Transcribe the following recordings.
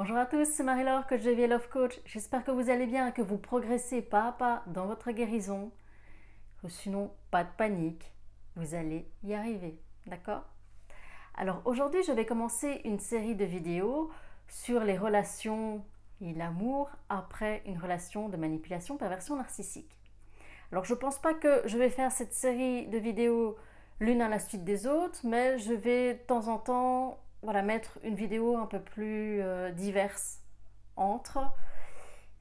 Bonjour à tous, c'est Marie-Laure, coach de vie Love Coach. J'espère que vous allez bien, que vous progressez pas à pas dans votre guérison. Sinon, pas de panique, vous allez y arriver. D'accord? Alors aujourd'hui, je vais commencer une série de vidéos sur les relations et l'amour après une relation de manipulation perversion narcissique. Alors je ne pense pas que je vais faire cette série de vidéos l'une à la suite des autres, mais je vais de temps en temps voilà, mettre une vidéo un peu plus euh, diverse entre,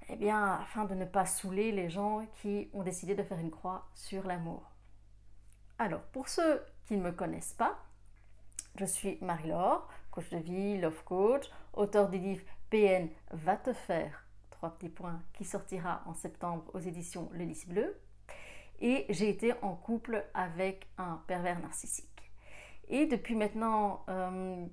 eh bien, afin de ne pas saouler les gens qui ont décidé de faire une croix sur l'amour. Alors, pour ceux qui ne me connaissent pas, je suis Marie-Laure, coach de vie, love coach, auteur du livre PN va te faire, trois petits points, qui sortira en septembre aux éditions Le Lys Bleu. Et j'ai été en couple avec un pervers narcissique. Et depuis maintenant euh,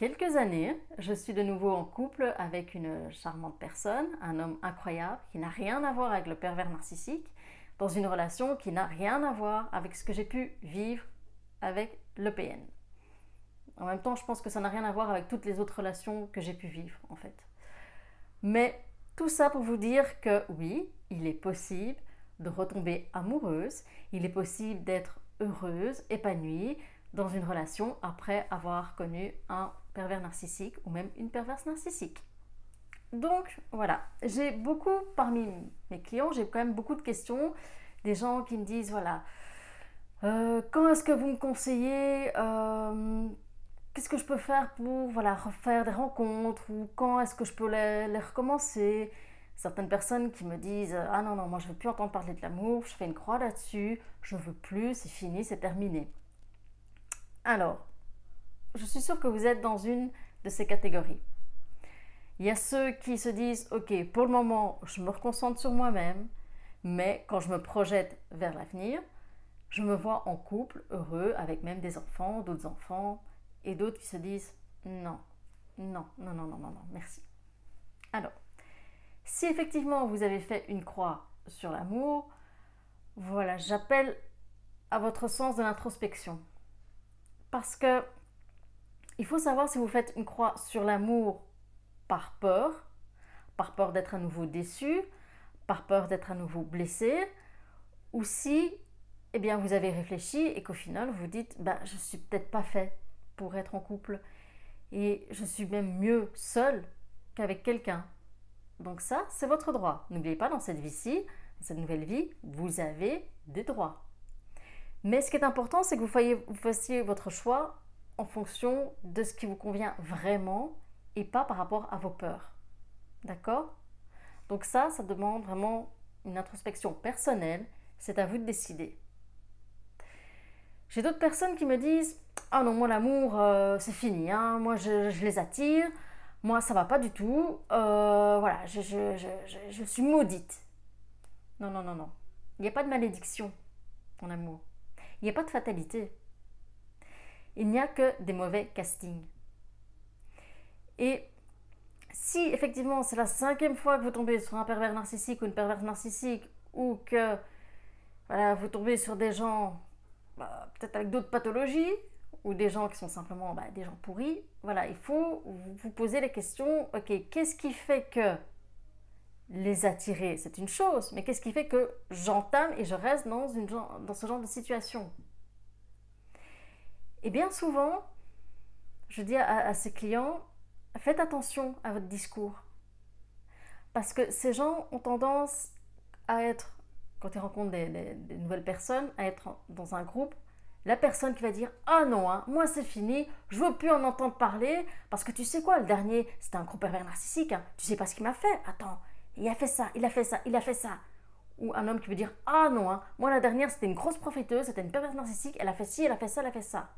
quelques années, je suis de nouveau en couple avec une charmante personne, un homme incroyable qui n'a rien à voir avec le pervers narcissique, dans une relation qui n'a rien à voir avec ce que j'ai pu vivre avec le PN. En même temps, je pense que ça n'a rien à voir avec toutes les autres relations que j'ai pu vivre, en fait. Mais tout ça pour vous dire que oui, il est possible de retomber amoureuse, il est possible d'être heureuse, épanouie dans une relation après avoir connu un pervers narcissique ou même une perverse narcissique. Donc voilà, j'ai beaucoup parmi mes clients, j'ai quand même beaucoup de questions, des gens qui me disent voilà, euh, quand est-ce que vous me conseillez euh, Qu'est-ce que je peux faire pour voilà, refaire des rencontres Ou quand est-ce que je peux les, les, recommencer? Certaines personnes qui me disent Ah non, non, moi je ne veux plus entendre parler de l'amour, je fais une croix là-dessus, je veux plus, c'est fini, c'est terminé. Alors, je suis sûre que vous êtes dans une de ces catégories. Il y a ceux qui se disent, ok, pour le moment, je me reconcentre sur moi-même, mais quand je me projette vers l'avenir, je me vois en couple, heureux, avec même des enfants, d'autres enfants, et d'autres qui se disent, non, non, non, non, non, non, non, merci. Alors, si effectivement vous avez fait une croix sur l'amour, voilà, j'appelle à votre sens de l'introspection. Parce que il faut savoir si vous faites une croix sur l'amour par peur, par peur d'être à nouveau déçu, par peur d'être à nouveau blessé, ou si eh bien, vous avez réfléchi et qu'au final vous dites bah, je suis peut-être pas fait pour être en couple et je suis même mieux seul qu'avec quelqu'un. Donc ça, c'est votre droit. N'oubliez pas, dans cette vie-ci, cette nouvelle vie, vous avez des droits. Mais ce qui est important, c'est que vous fassiez votre choix en fonction de ce qui vous convient vraiment et pas par rapport à vos peurs. D'accord? Donc ça, ça demande vraiment une introspection personnelle. C'est à vous de décider. J'ai d'autres personnes qui me disent Ah non, moi l'amour, euh, c'est fini. Hein. Moi, je, les attire. Moi, ça va pas du tout. Euh, voilà, je, je, suis maudite. Non, non, non, non. Il n'y a pas de malédiction en amour. Il n'y a pas de fatalité il n'y a que des mauvais castings. Et si effectivement c'est la cinquième fois que vous tombez sur un pervers narcissique ou une perverse narcissique, ou que voilà, vous tombez sur des gens bah, peut-être avec d'autres pathologies, ou des gens qui sont simplement bah, des gens pourris, voilà, il faut vous poser les questions, ok, qu'est-ce qui fait que les attirer, c'est une chose, mais qu'est-ce qui fait que j'entame et je reste dans, ce genre de situation? Et bien souvent, je dis à, ces clients, faites attention à votre discours. Parce que ces gens ont tendance à être, quand ils rencontrent des, nouvelles personnes, à être dans un groupe, la personne qui va dire Ah non, hein, moi c'est fini, je veux plus en entendre parler, parce que tu sais quoi, le dernier, c'était un gros pervers narcissique, hein, tu sais pas ce qu'il m'a fait, attends, il a fait ça, il a fait ça, il a fait ça. Ou un homme qui veut dire Ah non, hein, moi la dernière c'était une grosse prophéteuse, c'était une perverse narcissique, elle a fait ci, elle a fait ça, elle a fait ça.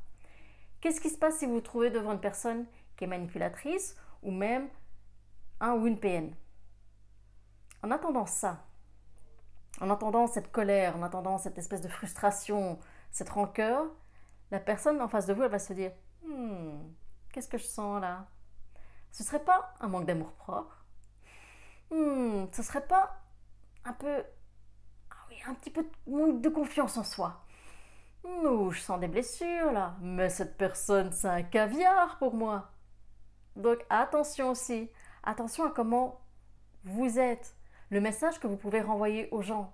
Qu'est-ce qui se passe si vous vous trouvez devant une personne qui est manipulatrice ou même un ou une PN En attendant ça, en attendant cette colère, en attendant cette espèce de frustration, cette rancœur, la personne en face de vous, elle va se dire hmm, Qu'est-ce que je sens là? Ce serait pas un manque d'amour propre? Hmm, Ce serait pas un peu. Ah un petit peu de manque de confiance en soi? Nous, je sens des blessures là, mais cette personne, c'est un caviar pour moi. Donc attention aussi Attention à comment vous êtes, le message que vous pouvez renvoyer aux gens.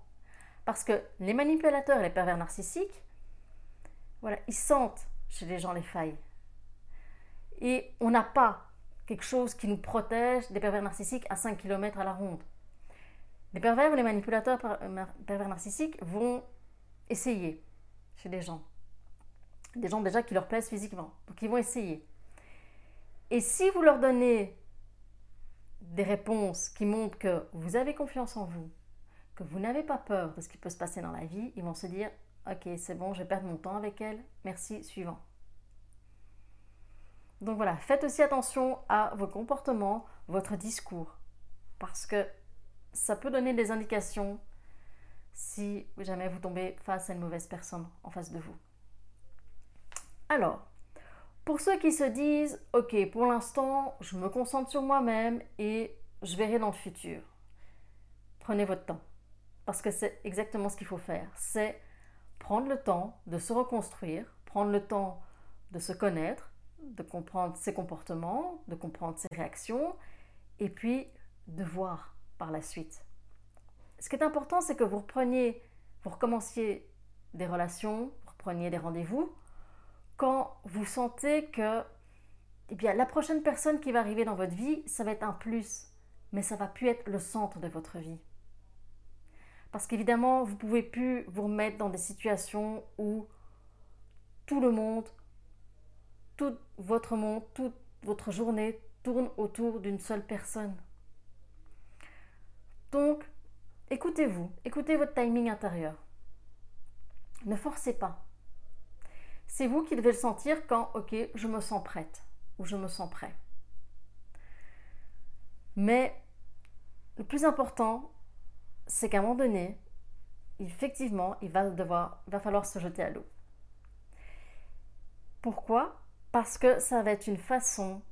Parce que les manipulateurs et les pervers narcissiques, voilà, ils sentent chez les gens les failles. Et on n'a pas quelque chose qui nous protège des pervers narcissiques à 5 km à la ronde. Les pervers ou les manipulateurs euh, pervers narcissiques vont essayer chez des gens. Des gens déjà qui leur plaisent physiquement. Donc ils vont essayer. Et si vous leur donnez des réponses qui montrent que vous avez confiance en vous, que vous n'avez pas peur de ce qui peut se passer dans la vie, ils vont se dire Ok, c'est bon, je vais perdre mon temps avec elle, merci, suivant. Donc voilà, faites aussi attention à vos comportements, votre discours, parce que ça peut donner des indications si jamais vous tombez face à une mauvaise personne en face de vous. Alors, pour ceux qui se disent, ok, pour l'instant, je me concentre sur moi-même et je verrai dans le futur, prenez votre temps, parce que c'est exactement ce qu'il faut faire. C'est prendre le temps de se reconstruire, prendre le temps de se connaître, de comprendre ses comportements, de comprendre ses réactions, et puis de voir par la suite. Ce qui est important, c'est que vous repreniez, vous recommenciez des relations, vous repreniez des rendez-vous, quand vous sentez que eh bien, la prochaine personne qui va arriver dans votre vie, ça va être un plus, mais ça va plus être le centre de votre vie. Parce qu'évidemment, vous pouvez plus vous remettre dans des situations où tout le monde, tout votre monde, toute votre journée tourne autour d'une seule personne. Donc, écoutez-vous, écoutez votre timing intérieur. Ne forcez pas. C'est vous qui devez le sentir quand, ok, je me sens prête ou je me sens prêt. Mais le plus important, c'est qu'à un moment donné, effectivement, il va, falloir se jeter à l'eau. Pourquoi? Parce que ça va être une façon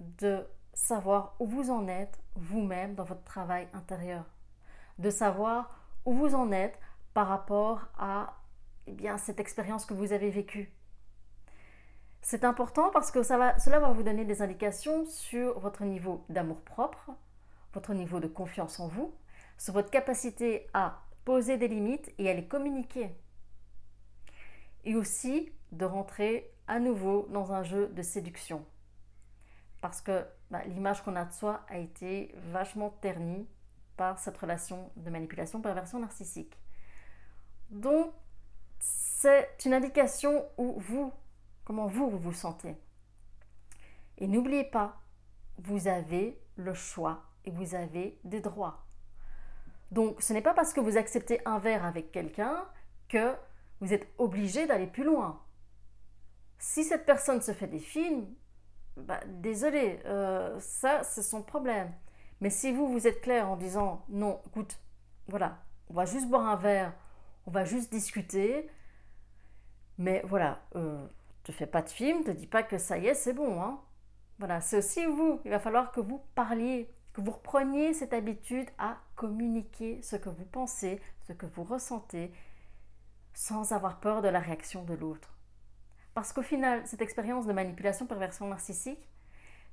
de savoir où vous en êtes vous-même dans votre travail intérieur. De savoir où vous en êtes par rapport à eh bien, cette expérience que vous avez vécue. C'est important parce que ça va, cela va vous donner des indications sur votre niveau d'amour-propre, votre niveau de confiance en vous, sur votre capacité à poser des limites et à les communiquer. Et aussi de rentrer à nouveau dans un jeu de séduction. Parce que bah, l'image qu'on a de soi a été vachement ternie par cette relation de manipulation, perversion narcissique. Donc, c'est une indication où vous, comment vous, vous sentez. Et n'oubliez pas, vous avez le choix et vous avez des droits. Donc, ce n'est pas parce que vous acceptez un verre avec quelqu'un que vous êtes obligé d'aller plus loin. Si cette personne se fait des films, bah, désolé, euh, ça, c'est son problème. Mais si vous, vous êtes clair en disant non, écoute, voilà, on va juste boire un verre, on va juste discuter, mais voilà, euh, fais pas de film, te dis pas que ça y est, c'est bon. Hein. Voilà, c'est aussi vous. Il va falloir que vous parliez, que vous repreniez cette habitude à communiquer ce que vous pensez, ce que vous ressentez, sans avoir peur de la réaction de l'autre. Parce qu'au final, cette expérience de manipulation, perversion narcissique,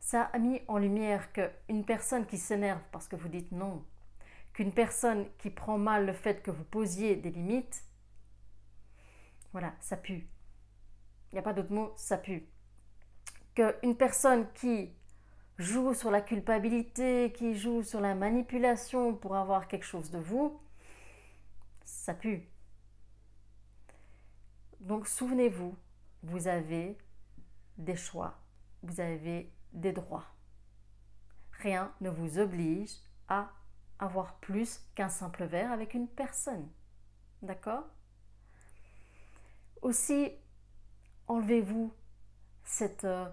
ça a mis en lumière qu'une personne qui s'énerve parce que vous dites non, qu'une personne qui prend mal le fait que vous posiez des limites, voilà, ça pue. Il n'y a pas d'autre mot, ça pue. Qu'une personne qui joue sur la culpabilité, qui joue sur la manipulation pour avoir quelque chose de vous, ça pue. Donc souvenez-vous, vous avez des choix, vous avez des droits. Rien ne vous oblige à avoir plus qu'un simple verre avec une personne. D'accord? Aussi, enlevez-vous cette, euh,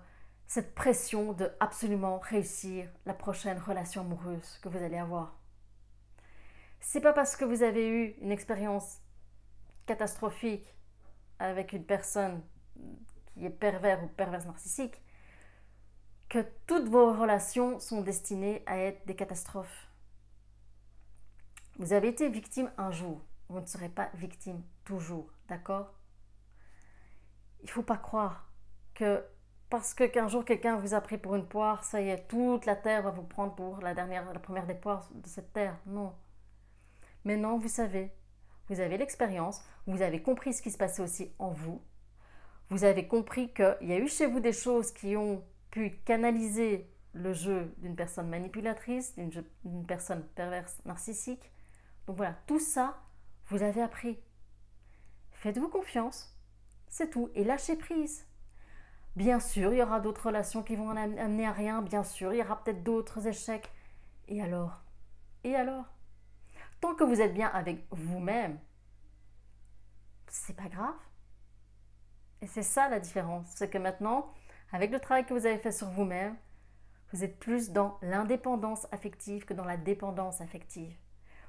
cette pression de absolument réussir la prochaine relation amoureuse que vous allez avoir. C'est pas parce que vous avez eu une expérience catastrophique avec une personne qui est pervers ou perverse narcissique que toutes vos relations sont destinées à être des catastrophes. Vous avez été victime un jour, vous ne serez pas victime toujours, d'accord? Il ne faut pas croire que parce que qu'un jour quelqu'un vous a pris pour une poire, ça y est, toute la terre va vous prendre pour la la première des poires de cette terre. Non. Mais non, vous savez, vous avez l'expérience, vous avez compris ce qui se passait aussi en vous. Vous avez compris qu'il y a eu chez vous des choses qui ont pu canaliser le jeu d'une personne manipulatrice, d'une personne perverse narcissique. Donc voilà, tout ça, vous avez appris. Faites-vous confiance, c'est tout, et lâchez prise. Bien sûr, il y aura d'autres relations qui vont amener à rien, bien sûr, il y aura peut-être d'autres échecs. Et alors? Et alors? Tant que vous êtes bien avec vous-même, c'est pas grave. Et c'est ça la différence, c'est que maintenant, avec le travail que vous avez fait sur vous-même, vous êtes plus dans l'indépendance affective que dans la dépendance affective.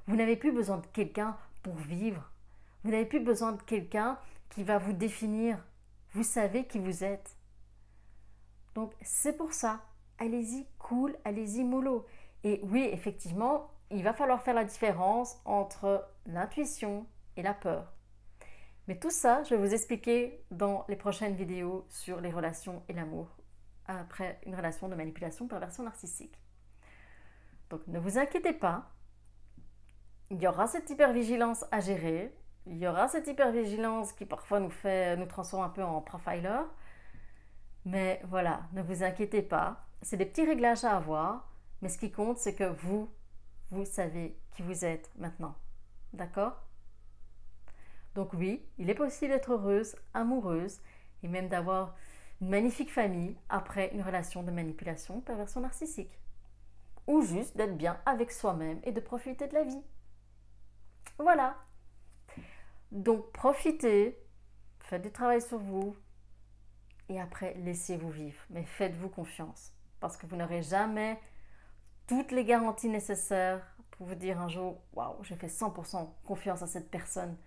Vous n'avez plus besoin de quelqu'un pour vivre. Vous n'avez plus besoin de quelqu'un qui va vous définir. Vous savez qui vous êtes. Donc c'est pour ça, allez-y cool, allez-y mollo. Et oui, effectivement, il va falloir faire la différence entre l'intuition et la peur. Mais tout ça, je vais vous expliquer dans les prochaines vidéos sur les relations et l'amour après une relation de manipulation perversion narcissique. Donc ne vous inquiétez pas, il y aura cette hypervigilance à gérer, il y aura cette hypervigilance qui parfois nous fait nous transforme un peu en profiler. Mais voilà, ne vous inquiétez pas, c'est des petits réglages à avoir, mais ce qui compte c'est que vous vous savez qui vous êtes maintenant. D'accord? Donc oui, il est possible d'être heureuse, amoureuse et même d'avoir une magnifique famille après une relation de manipulation, perversion narcissique. Ou juste d'être bien avec soi-même et de profiter de la vie. Voilà. Donc profitez, faites du travail sur vous et après laissez-vous vivre. Mais faites-vous confiance parce que vous n'aurez jamais toutes les garanties nécessaires pour vous dire un jour waouh, j'ai fait 100% confiance à cette personne,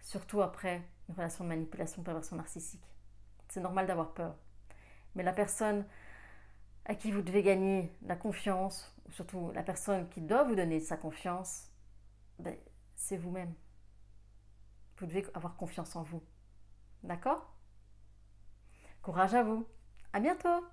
surtout après une relation de manipulation, perversion narcissique. C'est normal d'avoir peur. Mais la personne à qui vous devez gagner la confiance, ou surtout la personne qui doit vous donner sa confiance, ben, c'est vous-même. Vous devez avoir confiance en vous. D'accord? Courage à vous. À bientôt